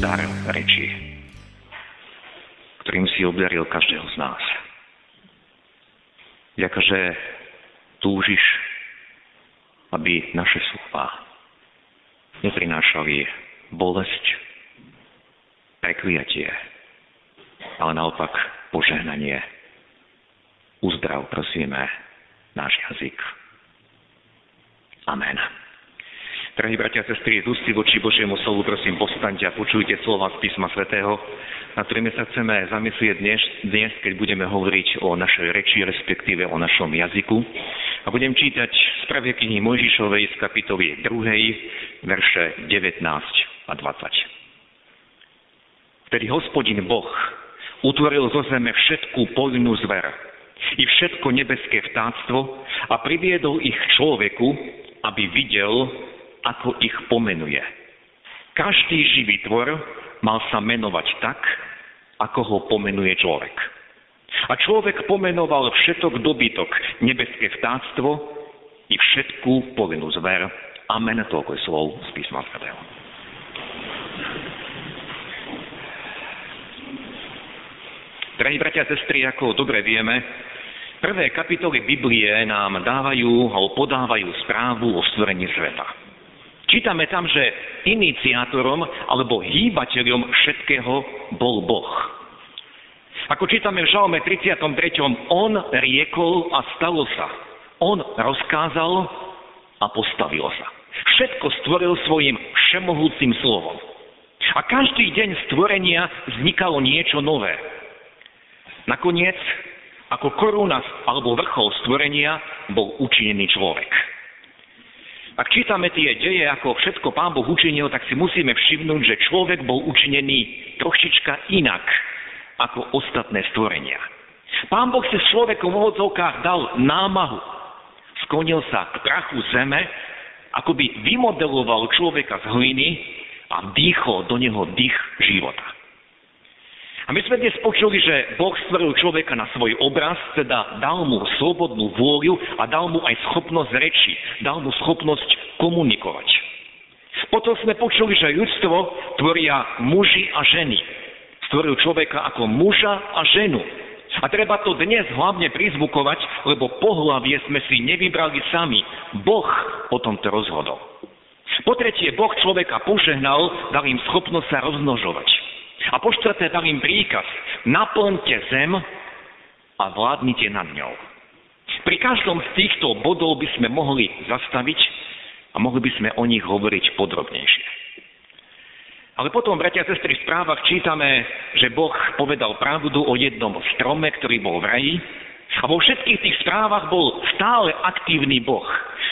dar reči, ktorým si obdaril každého z nás. Ďakujem, že túžiš, aby naše slova neprinášali bolesť, prekliatie, ale naopak požehnanie. Uzdrav, prosíme, náš jazyk. Amen. Drahí bratia a sestry, z ústy voči Božiemu slovu, prosím, postaňte a počujte slova z písma svätého, na ktorými sa chceme zamyslieť dnes, dnes, keď budeme hovoriť o našej reči, respektíve o našom jazyku. A budem čítať z prvej knihy Mojžišovej z kapitoly 2, verše 19 a 20. Vtedy hospodin Boh utvoril zo zeme všetkú poľnú zver i všetko nebeské vtáctvo a priviedol ich človeku, aby videl, ako ich pomenuje. Každý živý tvor mal sa menovať tak, ako ho pomenuje človek. A človek pomenoval všetok dobytok, nebeské vtáctvo i všetkú povinnú zver. Amen, toľko je slov z písma svätého. Drahí bratia a sestry, ako dobre vieme, prvé kapitoly Biblie nám dávajú alebo podávajú správu o stvorení sveta. Čítame tam, že iniciátorom alebo hýbateľom všetkého bol Boh. Ako čítame v Žalme 33. On riekol a stalo sa. On rozkázal a postavilo sa. Všetko stvoril svojim všemohúcim slovom. A každý deň stvorenia vznikalo niečo nové. Nakoniec, ako koruna alebo vrchol stvorenia, bol učinený človek. Ak čítame tie deje, ako všetko Pán Boh učinil, tak si musíme všimnúť, že človek bol učinený trošička inak ako ostatné stvorenia. Pán Boh si človekom v ohodzovkách dal námahu. Sklonil sa k prachu zeme, ako by vymodeloval človeka z hliny a vdýchol do neho dých života. A my sme dnes počuli, že Boh stvoril človeka na svoj obraz, teda dal mu slobodnú vôľu a dal mu aj schopnosť reči, dal mu schopnosť komunikovať. Potom sme počuli, že ľudstvo tvoria muži a ženy. Stvoril človeka ako muža a ženu. A treba to dnes hlavne prizvukovať, lebo pohlavie sme si nevybrali sami. Boh o tomto rozhodol. Po tretie, Boh človeka požehnal, dal im schopnosť sa rozmnožovať. A po štvrté dal im príkaz, naplňte zem a vládnite nad ňou. Pri každom z týchto bodov by sme mohli zastaviť a mohli by sme o nich hovoriť podrobnejšie. Ale potom, bratia a sestry, v správach čítame, že Boh povedal pravdu o jednom strome, ktorý bol v raji. A vo všetkých tých správach bol stále aktívny Boh.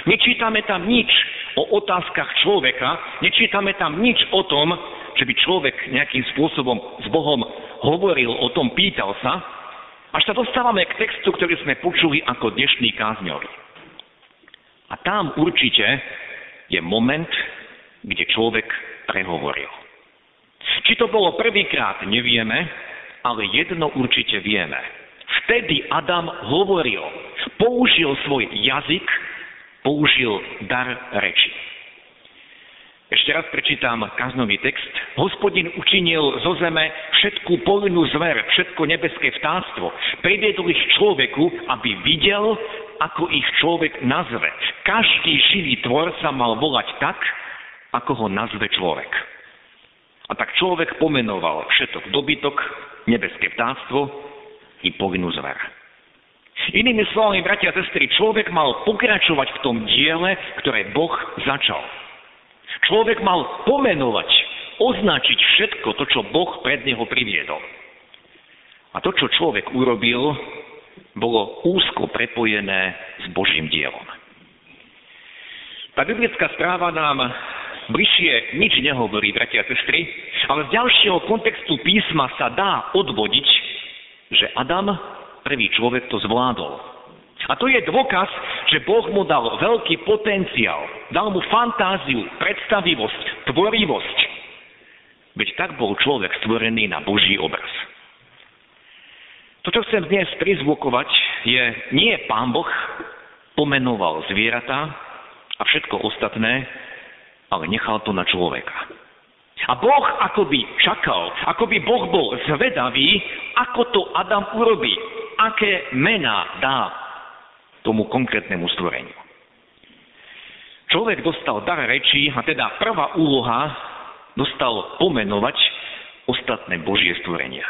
Nečítame tam nič o otázkach človeka, nečítame tam nič o tom, že by človek nejakým spôsobom s Bohom hovoril o tom, pýtal sa, až sa dostávame k textu, ktorý sme počuli ako dnešný kázňový. A tam určite je moment, kde človek prehovoril. Či to bolo prvýkrát, nevieme, ale jedno určite vieme. Vtedy Adam hovoril, použil svoj jazyk, použil dar reči. Ešte raz prečítam kaznový text. Hospodin učinil zo zeme všetkú povinnú zver, všetko nebeské vtáctvo. Priviedol ich človeku, aby videl, ako ich človek nazve. Každý živý tvor sa mal volať tak, ako ho nazve človek. A tak človek pomenoval všetok dobytok, nebeské vtáctvo i povinnú zver. Inými slovami, bratia a sestry, človek mal pokračovať v tom diele, ktoré Boh začal. Človek mal pomenovať, označiť všetko to, čo Boh pred neho priviedol. A to, čo človek urobil, bolo úzko prepojené s Božím dielom. Tá biblická správa nám bližšie nič nehovorí, bratia a sestry, ale z ďalšieho kontextu písma sa dá odvodiť, že Adam, prvý človek, to zvládol. A to je dôkaz, že Boh mu dal veľký potenciál, dal mu fantáziu, predstavivosť, tvorivosť. Veď tak bol človek stvorený na Boží obraz. To, čo chcem dnes prizvukovať, je, nie Pán Boh pomenoval zvieratá a všetko ostatné, ale nechal to na človeka. A Boh akoby čakal, akoby Boh bol zvedavý, ako to Adam urobí, aké mená dá tomu konkrétnemu stvoreniu. Človek dostal dar rečí a teda prvá úloha dostal pomenovať ostatné Božie stvorenia.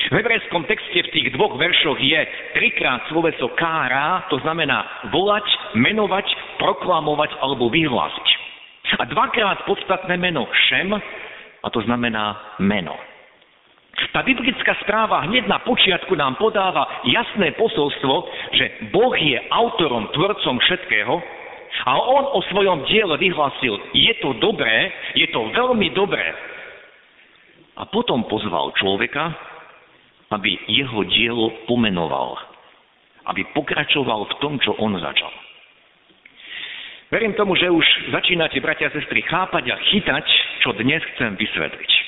V hebrejskom texte v tých dvoch veršoch je trikrát sloveso kára, to znamená volať, menovať, proklamovať alebo vyhlásiť. A dvakrát podstatné meno šem, a to znamená meno. Tá biblická správa hneď na počiatku nám podáva jasné posolstvo, že Boh je autorom, tvorcom všetkého a on o svojom diele vyhlásil, je to dobré, je to veľmi dobré. A potom pozval človeka, aby jeho dielo pomenoval. Aby pokračoval v tom, čo on začal. Verím tomu, že už začínate, bratia a sestry, chápať a chytať, čo dnes chcem vysvetliť.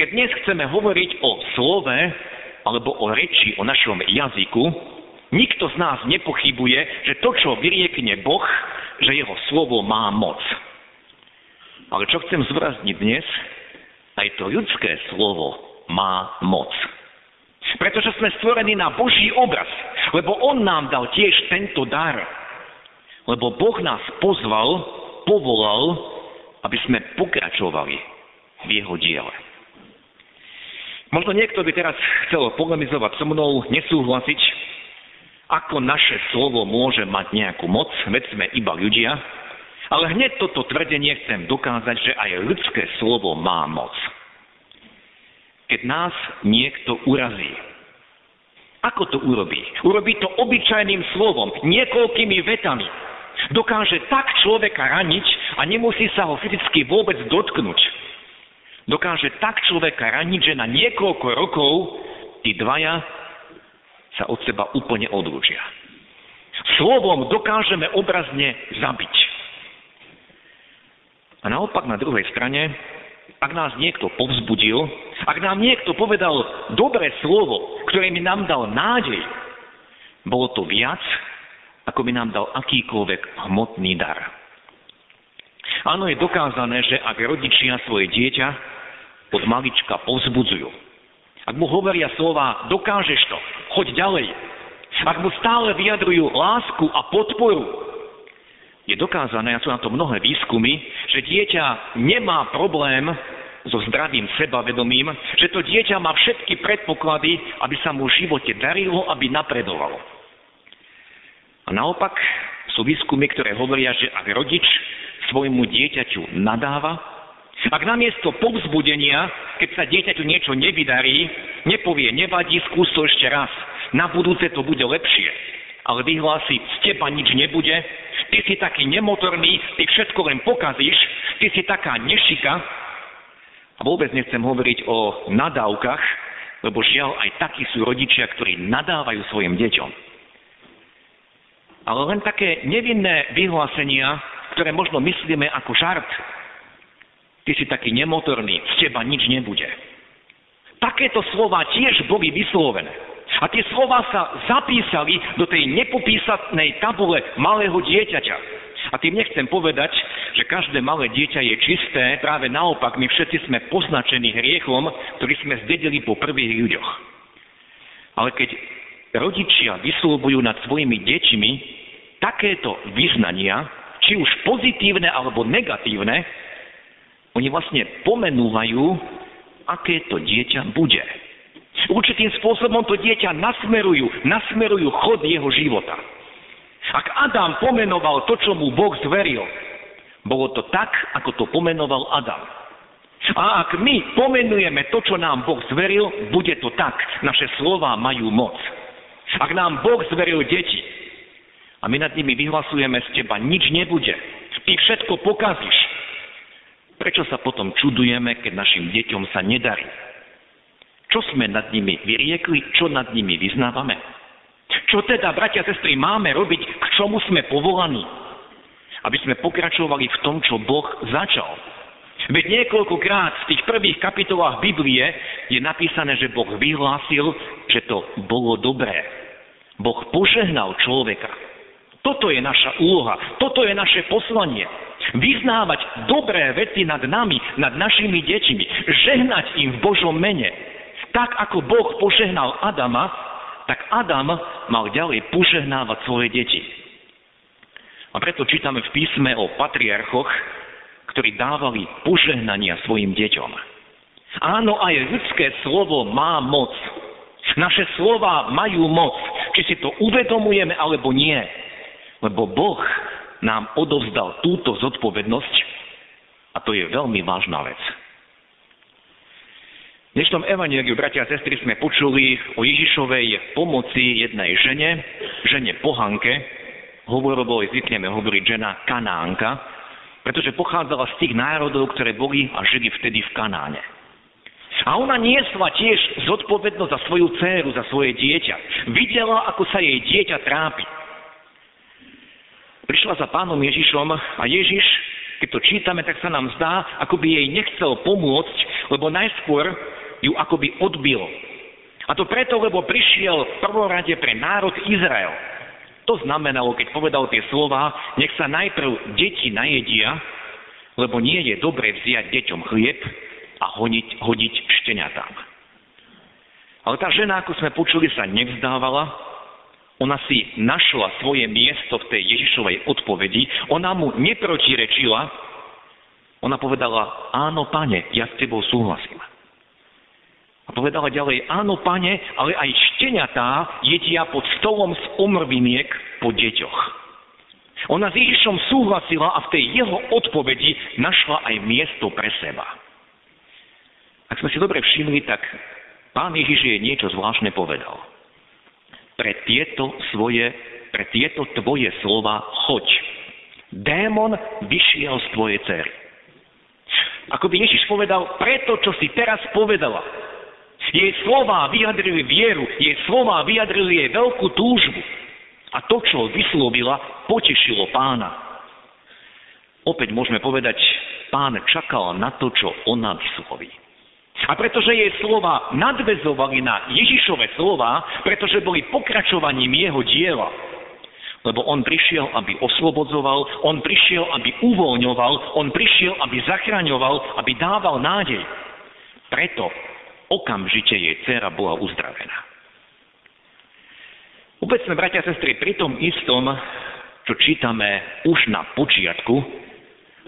Keď dnes chceme hovoriť o slove alebo o reči, o našom jazyku, nikto z nás nepochybuje, že to, čo vyriekne Boh, že jeho slovo má moc. Ale čo chcem zvrazniť dnes, aj to ľudské slovo má moc. Pretože sme stvorení na Boží obraz. Lebo On nám dal tiež tento dar. Lebo Boh nás pozval, povolal, aby sme pokračovali v Jeho diele. Možno niekto by teraz chcel polemizovať so mnou, nesúhlasiť, ako naše slovo môže mať nejakú moc, veď sme iba ľudia, ale hneď toto tvrdenie chcem dokázať, že aj ľudské slovo má moc keď nás niekto urazí. Ako to urobí? Urobí to obyčajným slovom, niekoľkými vetami. Dokáže tak človeka raniť a nemusí sa ho fyzicky vôbec dotknúť. Dokáže tak človeka raniť, že na niekoľko rokov tí dvaja sa od seba úplne odlúčia. Slovom dokážeme obrazne zabiť. A naopak na druhej strane ak nás niekto povzbudil, ak nám niekto povedal dobré slovo, ktoré mi nám dal nádej, bolo to viac, ako by nám dal akýkoľvek hmotný dar. Áno, je dokázané, že ak rodičia svoje dieťa od malička povzbudzujú, ak mu hovoria slova, dokážeš to, choď ďalej, ak mu stále vyjadrujú lásku a podporu, je dokázané, a sú na to mnohé výskumy, že dieťa nemá problém so zdravým sebavedomím, že to dieťa má všetky predpoklady, aby sa mu v živote darilo, aby napredovalo. A naopak sú výskumy, ktoré hovoria, že ak rodič svojmu dieťaťu nadáva, ak namiesto povzbudenia, keď sa dieťaťu niečo nevydarí, nepovie, nevadí, skús to ešte raz, na budúce to bude lepšie, ale vyhlási, z teba nič nebude, ty si taký nemotorný, ty všetko len pokazíš, ty si taká nešika. A vôbec nechcem hovoriť o nadávkach, lebo žiaľ aj takí sú rodičia, ktorí nadávajú svojim deťom. Ale len také nevinné vyhlásenia, ktoré možno myslíme ako žart. Ty si taký nemotorný, z teba nič nebude. Takéto slova tiež boli vyslovené. A tie slova sa zapísali do tej nepopísanej tabule malého dieťaťa. A tým nechcem povedať, že každé malé dieťa je čisté, práve naopak, my všetci sme poznačení hriechom, ktorý sme zdedili po prvých ľuďoch. Ale keď rodičia vyslovujú nad svojimi deťmi takéto vyznania, či už pozitívne alebo negatívne, oni vlastne pomenúvajú, aké to dieťa bude. Určitým spôsobom to dieťa nasmerujú, nasmerujú chod jeho života. Ak Adam pomenoval to, čo mu Boh zveril, bolo to tak, ako to pomenoval Adam. A ak my pomenujeme to, čo nám Boh zveril, bude to tak. Naše slova majú moc. Ak nám Boh zveril deti a my nad nimi vyhlasujeme z teba, nič nebude. Ty všetko pokazíš. Prečo sa potom čudujeme, keď našim deťom sa nedarí? Čo sme nad nimi vyriekli, čo nad nimi vyznávame? Čo teda, bratia a sestry, máme robiť, k čomu sme povolaní? Aby sme pokračovali v tom, čo Boh začal. Veď niekoľkokrát v tých prvých kapitolách Biblie je napísané, že Boh vyhlásil, že to bolo dobré. Boh požehnal človeka. Toto je naša úloha, toto je naše poslanie. Vyznávať dobré veci nad nami, nad našimi deťmi, žehnať im v Božom mene. Tak ako Boh požehnal Adama, tak Adam mal ďalej požehnávať svoje deti. A preto čítame v písme o patriarchoch, ktorí dávali požehnania svojim deťom. Áno, aj ľudské slovo má moc. Naše slova majú moc, či si to uvedomujeme alebo nie. Lebo Boh nám odovzdal túto zodpovednosť a to je veľmi vážna vec. V dnešnom evaníliu, bratia a sestry, sme počuli o Ježišovej pomoci jednej žene, žene pohanke, hovorovo zvykneme hovoriť žena Kanánka, pretože pochádzala z tých národov, ktoré boli a žili vtedy v Kanáne. A ona niesla tiež zodpovednosť za svoju dceru, za svoje dieťa. Videla, ako sa jej dieťa trápi prišla za pánom Ježišom a Ježiš, keď to čítame, tak sa nám zdá, ako by jej nechcel pomôcť, lebo najskôr ju akoby odbil. A to preto, lebo prišiel v prvom rade pre národ Izrael. To znamenalo, keď povedal tie slova, nech sa najprv deti najedia, lebo nie je dobre vziať deťom chlieb a honiť, hodiť šteniatám. Ale tá žena, ako sme počuli, sa nevzdávala, ona si našla svoje miesto v tej Ježišovej odpovedi. Ona mu neprotirečila. Ona povedala, áno, pane, ja s tebou súhlasím. A povedala ďalej, áno, pane, ale aj šteniatá jedia pod stolom z omrviniek po deťoch. Ona s Ježišom súhlasila a v tej jeho odpovedi našla aj miesto pre seba. Ak sme si dobre všimli, tak pán Ježiš jej niečo zvláštne povedal pre tieto svoje, pre tieto tvoje slova choď. Démon vyšiel z tvojej cery. Ako by Ježiš povedal, preto, čo si teraz povedala. Jej slova vyjadrili vieru, jej slova vyjadrili jej veľkú túžbu. A to, čo vyslovila, potešilo pána. Opäť môžeme povedať, pán čakal na to, čo ona vysloví. A pretože jej slova nadvezovali na Ježišove slova, pretože boli pokračovaním jeho diela. Lebo on prišiel, aby oslobodzoval, on prišiel, aby uvoľňoval, on prišiel, aby zachraňoval, aby dával nádej. Preto okamžite jej dcera bola uzdravená. Vôbec sme, bratia a sestry, pri tom istom, čo čítame už na počiatku,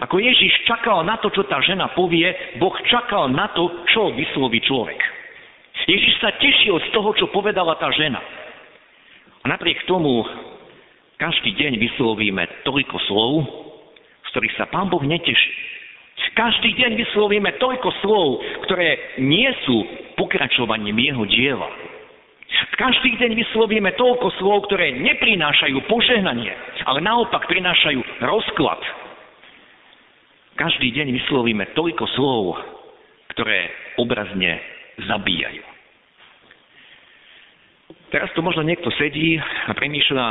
ako Ježiš čakal na to, čo tá žena povie, Boh čakal na to, čo vysloví človek. Ježiš sa tešil z toho, čo povedala tá žena. A napriek tomu každý deň vyslovíme toľko slov, z ktorých sa Pán Boh neteší. Každý deň vyslovíme toľko slov, ktoré nie sú pokračovaním jeho diela. Každý deň vyslovíme toľko slov, ktoré neprinášajú požehnanie, ale naopak prinášajú rozklad, každý deň vyslovíme toľko slov, ktoré obrazne zabíjajú. Teraz tu možno niekto sedí a premýšľa,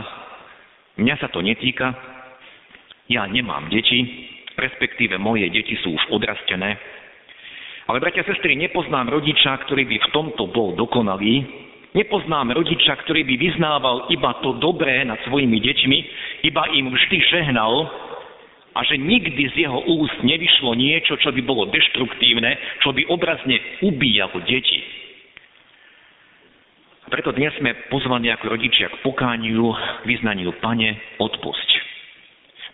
mňa sa to netýka, ja nemám deti, respektíve moje deti sú už odrastené, ale bratia a sestry, nepoznám rodiča, ktorý by v tomto bol dokonalý, nepoznám rodiča, ktorý by vyznával iba to dobré nad svojimi deťmi, iba im vždy žehnal, a že nikdy z jeho úst nevyšlo niečo, čo by bolo deštruktívne, čo by obrazne ubíjalo deti. Preto dnes sme pozvaní ako rodičia k pokániu, vyznaniu Pane, odpusť.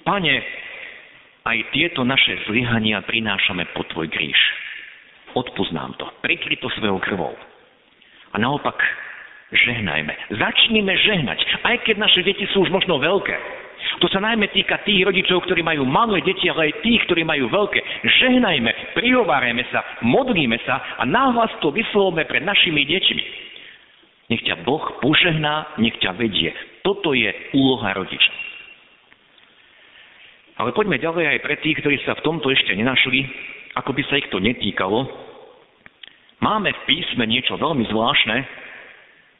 Pane, aj tieto naše zlyhania prinášame pod Tvoj kríž. Odpust nám to. Prikry to svojou krvou. A naopak, žehnajme. Začnime žehnať. Aj keď naše deti sú už možno veľké. To sa najmä týka tých rodičov, ktorí majú malé deti, ale aj tých, ktorí majú veľké. Žehnajme, prihovárajme sa, modlíme sa a náhlas to vyslovme pred našimi deťmi. Nech ťa Boh požehná, nech ťa vedie. Toto je úloha rodiča. Ale poďme ďalej aj pre tých, ktorí sa v tomto ešte nenašli. ako by sa ich to netýkalo, máme v písme niečo veľmi zvláštne,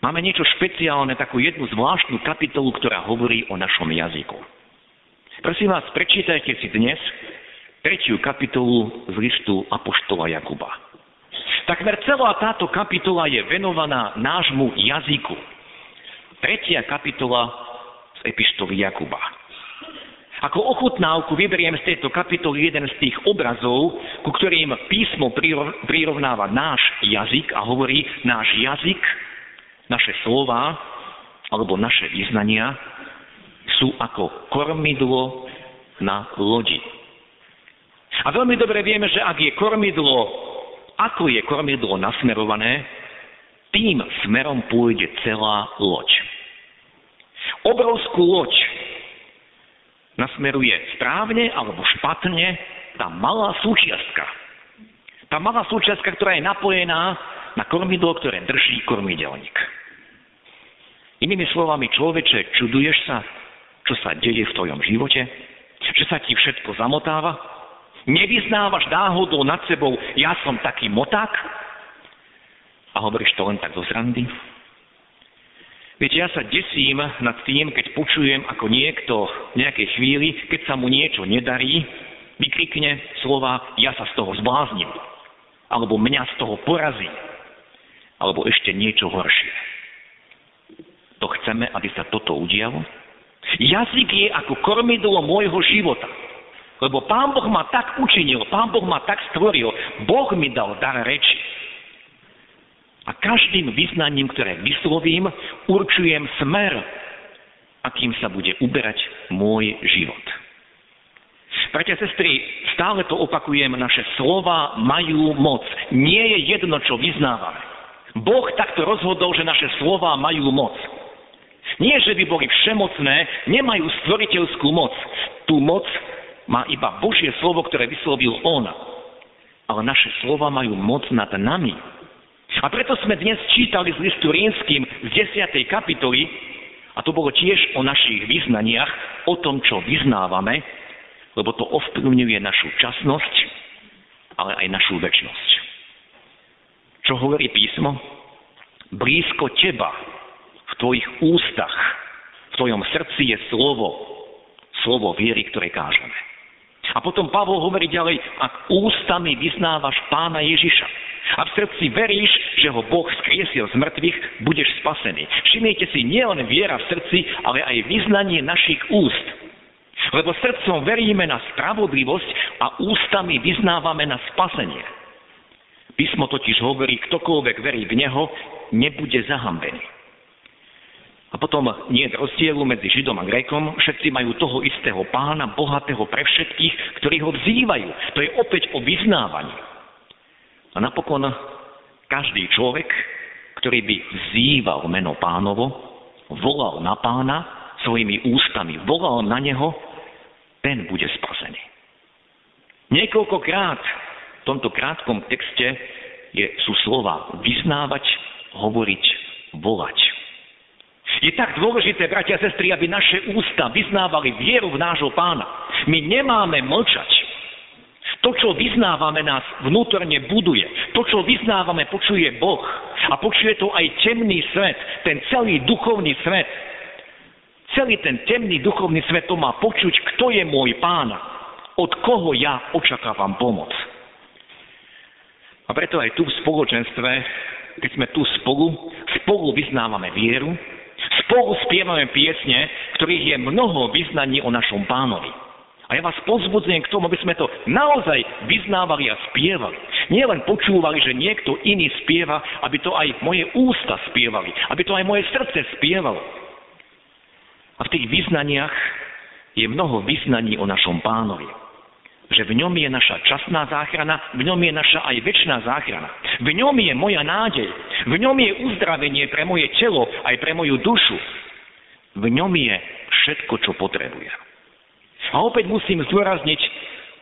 máme niečo špeciálne, takú jednu zvláštnu kapitolu, ktorá hovorí o našom jazyku. Prosím vás, prečítajte si dnes tretiu kapitolu z listu Apoštola Jakuba. Takmer celá táto kapitola je venovaná nášmu jazyku. Tretia kapitola z epištoly Jakuba. Ako ochutnávku vyberiem z tejto kapitoly jeden z tých obrazov, ku ktorým písmo prirovnáva náš jazyk a hovorí, náš jazyk, naše slova alebo naše vyznania sú ako kormidlo na lodi. A veľmi dobre vieme, že ak je kormidlo, ako je kormidlo nasmerované, tým smerom pôjde celá loď. Obrovskú loď nasmeruje správne alebo špatne tá malá súčiastka. Tá malá súčiastka, ktorá je napojená na kormidlo, ktoré drží kormidelník. Inými slovami, človeče, čuduješ sa, čo sa deje v tvojom živote? Že sa ti všetko zamotáva? Nevyznávaš náhodou nad sebou, ja som taký moták? A hovoríš to len tak zo zrandy? Viete, ja sa desím nad tým, keď počujem, ako niekto v nejakej chvíli, keď sa mu niečo nedarí, vykrikne slova, ja sa z toho zbláznim, alebo mňa z toho porazí, alebo ešte niečo horšie. To chceme, aby sa toto udialo? Jazyk je ako kormidlo môjho života. Lebo Pán Boh ma tak učinil, Pán Boh ma tak stvoril, Boh mi dal dar reči. A každým vyznaním, ktoré vyslovím, určujem smer, akým sa bude uberať môj život. Bratia sestry, stále to opakujem, naše slova majú moc. Nie je jedno, čo vyznávame. Boh takto rozhodol, že naše slova majú moc. Nie, že by boli všemocné, nemajú stvoriteľskú moc. Tú moc má iba Božie slovo, ktoré vyslovil On. Ale naše slova majú moc nad nami. A preto sme dnes čítali z listu rímským z 10. kapitoly, a to bolo tiež o našich vyznaniach, o tom, čo vyznávame, lebo to ovplyvňuje našu časnosť, ale aj našu väčnosť. Čo hovorí písmo? Blízko teba, tvojich ústach, v tvojom srdci je slovo, slovo viery, ktoré kážeme. A potom Pavol hovorí ďalej, ak ústami vyznávaš pána Ježiša, a v srdci veríš, že ho Boh skriesil z mŕtvych, budeš spasený. Všimnite si, nielen viera v srdci, ale aj vyznanie našich úst. Lebo srdcom veríme na spravodlivosť a ústami vyznávame na spasenie. Písmo totiž hovorí, ktokoľvek verí v Neho, nebude zahambený. A potom nie je rozdielu medzi Židom a Grékom, všetci majú toho istého pána, bohatého pre všetkých, ktorí ho vzývajú. To je opäť o vyznávaní. A napokon každý človek, ktorý by vzýval meno pánovo, volal na pána svojimi ústami, volal na neho, ten bude spasený. Niekoľkokrát v tomto krátkom texte je, sú slova vyznávať, hovoriť, volať. Je tak dôležité, bratia a sestry, aby naše ústa vyznávali vieru v nášho pána. My nemáme mlčať. To, čo vyznávame, nás vnútorne buduje. To, čo vyznávame, počuje Boh. A počuje to aj temný svet, ten celý duchovný svet. Celý ten temný duchovný svet to má počuť, kto je môj pán, od koho ja očakávam pomoc. A preto aj tu v spoločenstve, keď sme tu spolu, spolu vyznávame vieru, spolu spievame piesne, ktorých je mnoho vyznaní o našom pánovi. A ja vás pozbudzujem k tomu, aby sme to naozaj vyznávali a spievali. Nie len počúvali, že niekto iný spieva, aby to aj moje ústa spievali, aby to aj moje srdce spievalo. A v tých vyznaniach je mnoho vyznaní o našom pánovi. Že v ňom je naša časná záchrana, v ňom je naša aj väčšiná záchrana. V ňom je moja nádej, v ňom je uzdravenie pre moje telo, aj pre moju dušu. V ňom je všetko, čo potrebujem. A opäť musím zdôrazniť,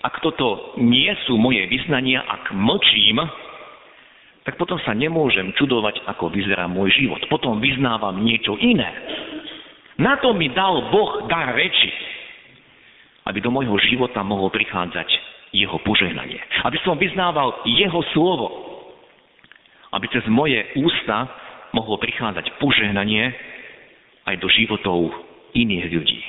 ak toto nie sú moje vyznania, ak mlčím, tak potom sa nemôžem čudovať, ako vyzerá môj život. Potom vyznávam niečo iné. Na to mi dal Boh dar reči, aby do môjho života mohol prichádzať jeho požehnanie. Aby som vyznával jeho slovo. Aby cez moje ústa mohlo prichádzať požehnanie aj do životov iných ľudí.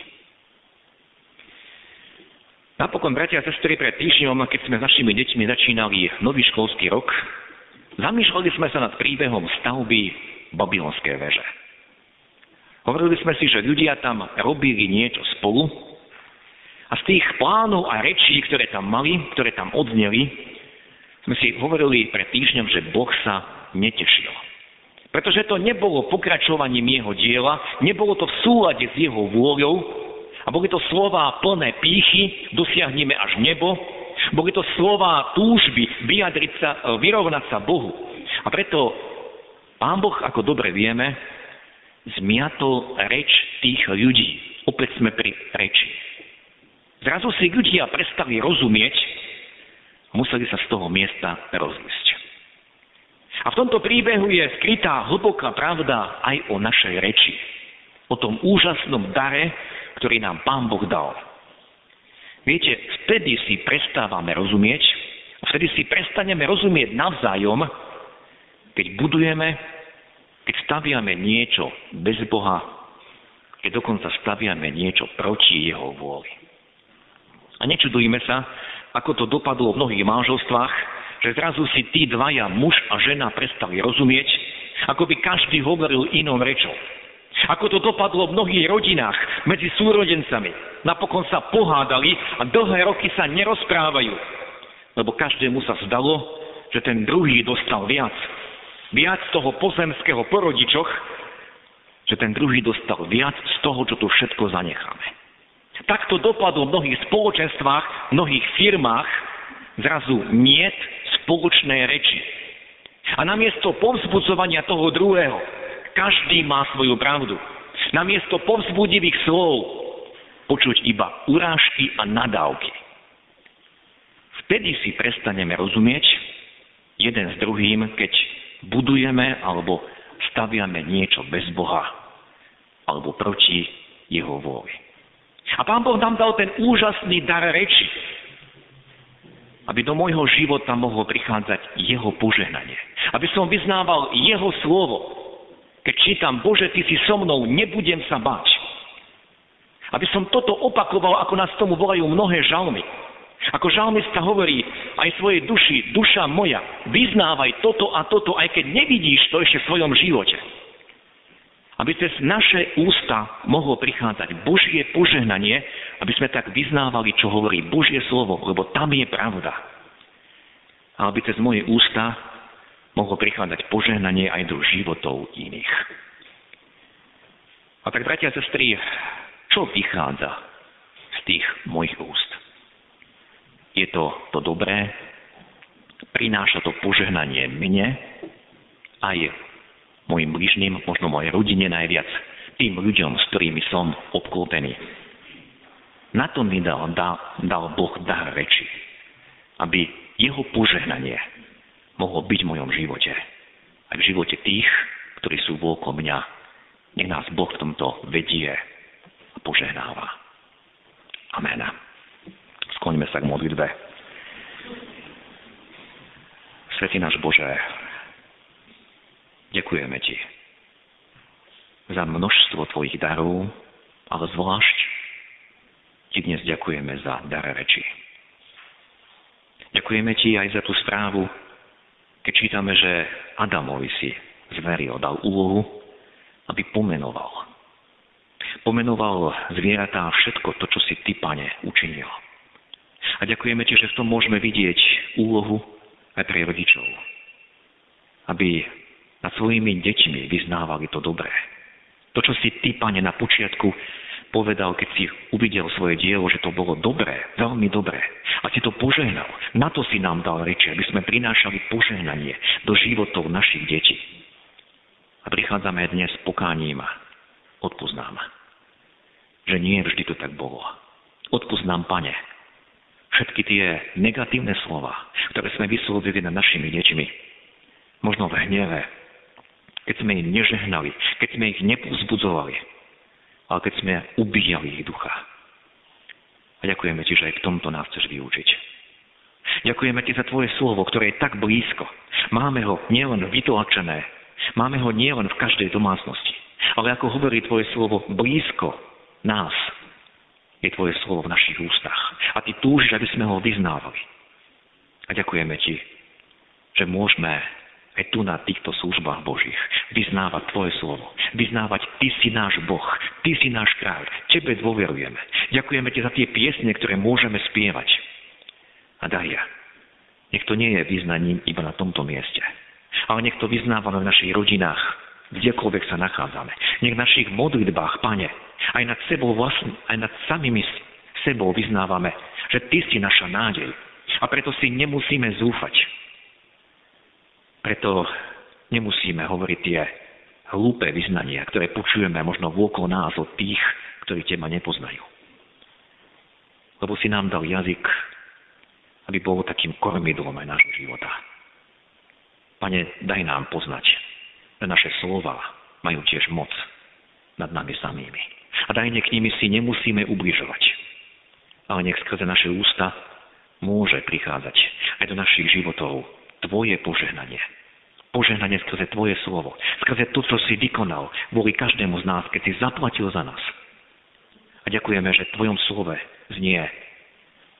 Napokon, bratia a sestry, pred týždňom, keď sme s našimi deťmi začínali nový školský rok, zamýšľali sme sa nad príbehom stavby babylonskej veže. Hovorili sme si, že ľudia tam robili niečo spolu a z tých plánov a rečí, ktoré tam mali, ktoré tam odzneli, sme si hovorili pred týždňom, že Boh sa netešil. Pretože to nebolo pokračovaním jeho diela, nebolo to v súlade s jeho vôľou, a boli to slova plné pýchy, dosiahneme až nebo. Boli to slova túžby vyjadriť sa, e, vyrovnať sa Bohu. A preto Pán Boh, ako dobre vieme, zmiatol reč tých ľudí. Opäť sme pri reči. Zrazu si ľudia prestali rozumieť a museli sa z toho miesta rozísť. A v tomto príbehu je skrytá hlboká pravda aj o našej reči. O tom úžasnom dare, ktorý nám Pán Boh dal. Viete, vtedy si prestávame rozumieť, vtedy si prestaneme rozumieť navzájom, keď budujeme, keď staviame niečo bez Boha, keď dokonca staviame niečo proti Jeho vôli. A nečudujme sa, ako to dopadlo v mnohých manželstvách, že zrazu si tí dvaja, muž a žena, prestali rozumieť, ako by každý hovoril inou rečou. Ako to dopadlo v mnohých rodinách medzi súrodencami. Napokon sa pohádali a dlhé roky sa nerozprávajú. Lebo každému sa zdalo, že ten druhý dostal viac. Viac toho pozemského porodičoch, že ten druhý dostal viac z toho, čo tu všetko zanecháme. Takto dopadlo v mnohých spoločenstvách, v mnohých firmách, zrazu niet spoločnej reči. A namiesto povzbudzovania toho druhého, každý má svoju pravdu. Namiesto povzbudivých slov počuť iba urážky a nadávky. Vtedy si prestaneme rozumieť jeden s druhým, keď budujeme alebo staviame niečo bez Boha alebo proti Jeho vôli. A Pán Boh nám dal ten úžasný dar reči, aby do môjho života mohlo prichádzať Jeho požehnanie. Aby som vyznával Jeho slovo, keď čítam, Bože, Ty si so mnou, nebudem sa báť. Aby som toto opakoval, ako nás tomu volajú mnohé žalmy. Ako žalmista hovorí aj svojej duši, duša moja, vyznávaj toto a toto, aj keď nevidíš to ešte v svojom živote. Aby cez naše ústa mohlo prichádzať Božie požehnanie, aby sme tak vyznávali, čo hovorí Božie slovo, lebo tam je pravda. A aby cez moje ústa mohlo prichádzať požehnanie aj do životov iných. A tak, bratia a sestry, čo vychádza z tých mojich úst? Je to to dobré? Prináša to požehnanie mne, aj mojim bližným, možno mojej rodine najviac, tým ľuďom, s ktorými som obklopený. Na to mi dal, dal, dal Boh dar reči, aby jeho požehnanie mohlo byť v mojom živote. Aj v živote tých, ktorí sú okolo mňa. Nech nás Boh v tomto vedie a požehnáva. Amen. Skloňme sa k modlitbe. Svetý náš Bože, ďakujeme Ti za množstvo Tvojich darov, ale zvlášť Ti dnes ďakujeme za dar reči. Ďakujeme Ti aj za tú správu, keď čítame, že Adamovi si zveril, dal úlohu, aby pomenoval. Pomenoval zvieratá všetko to, čo si ty, pane, učinil. A ďakujeme ti, že v tom môžeme vidieť úlohu aj pre rodičov. Aby nad svojimi deťmi vyznávali to dobré. To, čo si ty, pane, na počiatku povedal, keď si uvidel svoje dielo, že to bolo dobré, veľmi dobré. A si to požehnal. Na to si nám dal reči, aby sme prinášali požehnanie do životov našich detí. A prichádzame dnes s pokáním. Odpúsť Že nie vždy to tak bolo. Odpúsť nám, Pane, všetky tie negatívne slova, ktoré sme vyslovili nad našimi deťmi. Možno v hneve, keď sme ich nežehnali, keď sme ich nepuzbudzovali, ale keď sme ubíjali ich ducha. A ďakujeme Ti, že aj v tomto nás chceš vyučiť. Ďakujeme Ti za Tvoje slovo, ktoré je tak blízko. Máme ho nielen vytlačené, máme ho nielen v každej domácnosti, ale ako hovorí Tvoje slovo, blízko nás je Tvoje slovo v našich ústach. A Ty túžiš, aby sme ho vyznávali. A ďakujeme Ti, že môžeme aj tu na týchto službách Božích vyznávať Tvoje slovo. Vyznávať Ty si náš Boh, Ty si náš kráľ, Tebe dôverujeme. Ďakujeme Ti za tie piesne, ktoré môžeme spievať. A Daria, nech to nie je vyznaním iba na tomto mieste, ale nech to vyznávame v našich rodinách, kdekoľvek sa nachádzame. Nech v našich modlitbách, Pane, aj nad sebou vlastne, aj nad samými sebou vyznávame, že Ty si naša nádej. A preto si nemusíme zúfať. Preto nemusíme hovoriť tie hlúpe vyznania, ktoré počujeme možno vôkol nás od tých, ktorí teba nepoznajú. Lebo si nám dal jazyk, aby bol takým kormidlom aj nášho života. Pane, daj nám poznať, že naše slova majú tiež moc nad nami samými. A daj nech nimi si nemusíme ubližovať. Ale nech skrze naše ústa môže prichádzať aj do našich životov Tvoje požehnanie požehnanie skrze Tvoje slovo, skrze to, čo si vykonal kvôli každému z nás, keď si zaplatil za nás. A ďakujeme, že v Tvojom slove znie,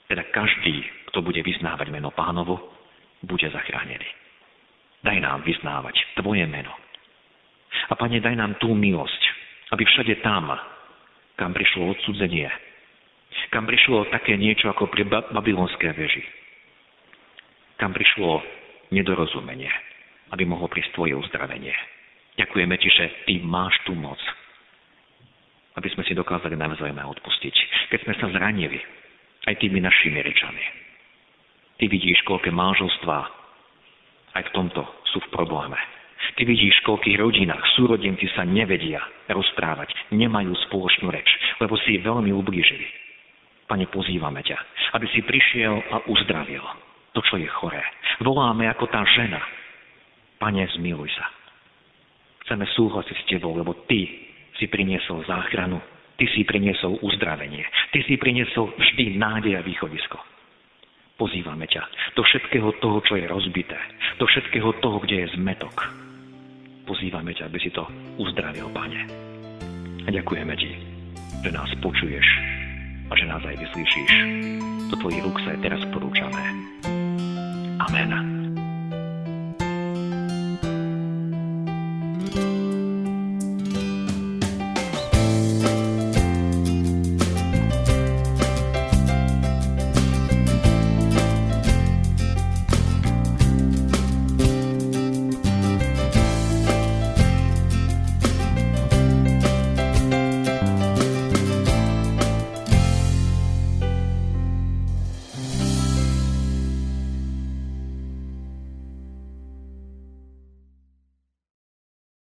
teda každý, kto bude vyznávať meno pánovo, bude zachránený. Daj nám vyznávať Tvoje meno. A Pane, daj nám tú milosť, aby všade tam, kam prišlo odsudzenie, kam prišlo také niečo ako pri babylonské veži, kam prišlo nedorozumenie, aby mohlo prísť tvoje uzdravenie. Ďakujeme ti, že ty máš tú moc, aby sme si dokázali navzájom odpustiť. Keď sme sa zranili, aj tými našimi rečami. Ty vidíš, koľké manželstvá aj v tomto sú v probléme. Ty vidíš, v koľkých rodinách súrodenci sa nevedia rozprávať, nemajú spoločnú reč, lebo si veľmi ublížili. Pane, pozývame ťa, aby si prišiel a uzdravil to, čo je choré. Voláme ako tá žena, Pane, zmiluj sa. Chceme súhlasiť s Tebou, lebo Ty si priniesol záchranu, Ty si priniesol uzdravenie, Ty si priniesol vždy nádej a východisko. Pozývame ťa do všetkého toho, čo je rozbité, do všetkého toho, kde je zmetok. Pozývame ťa, aby si to uzdravil, Pane. A ďakujeme Ti, že nás počuješ a že nás aj vyslíšíš. Do Tvojich rúk sa je teraz porúčame. Amen.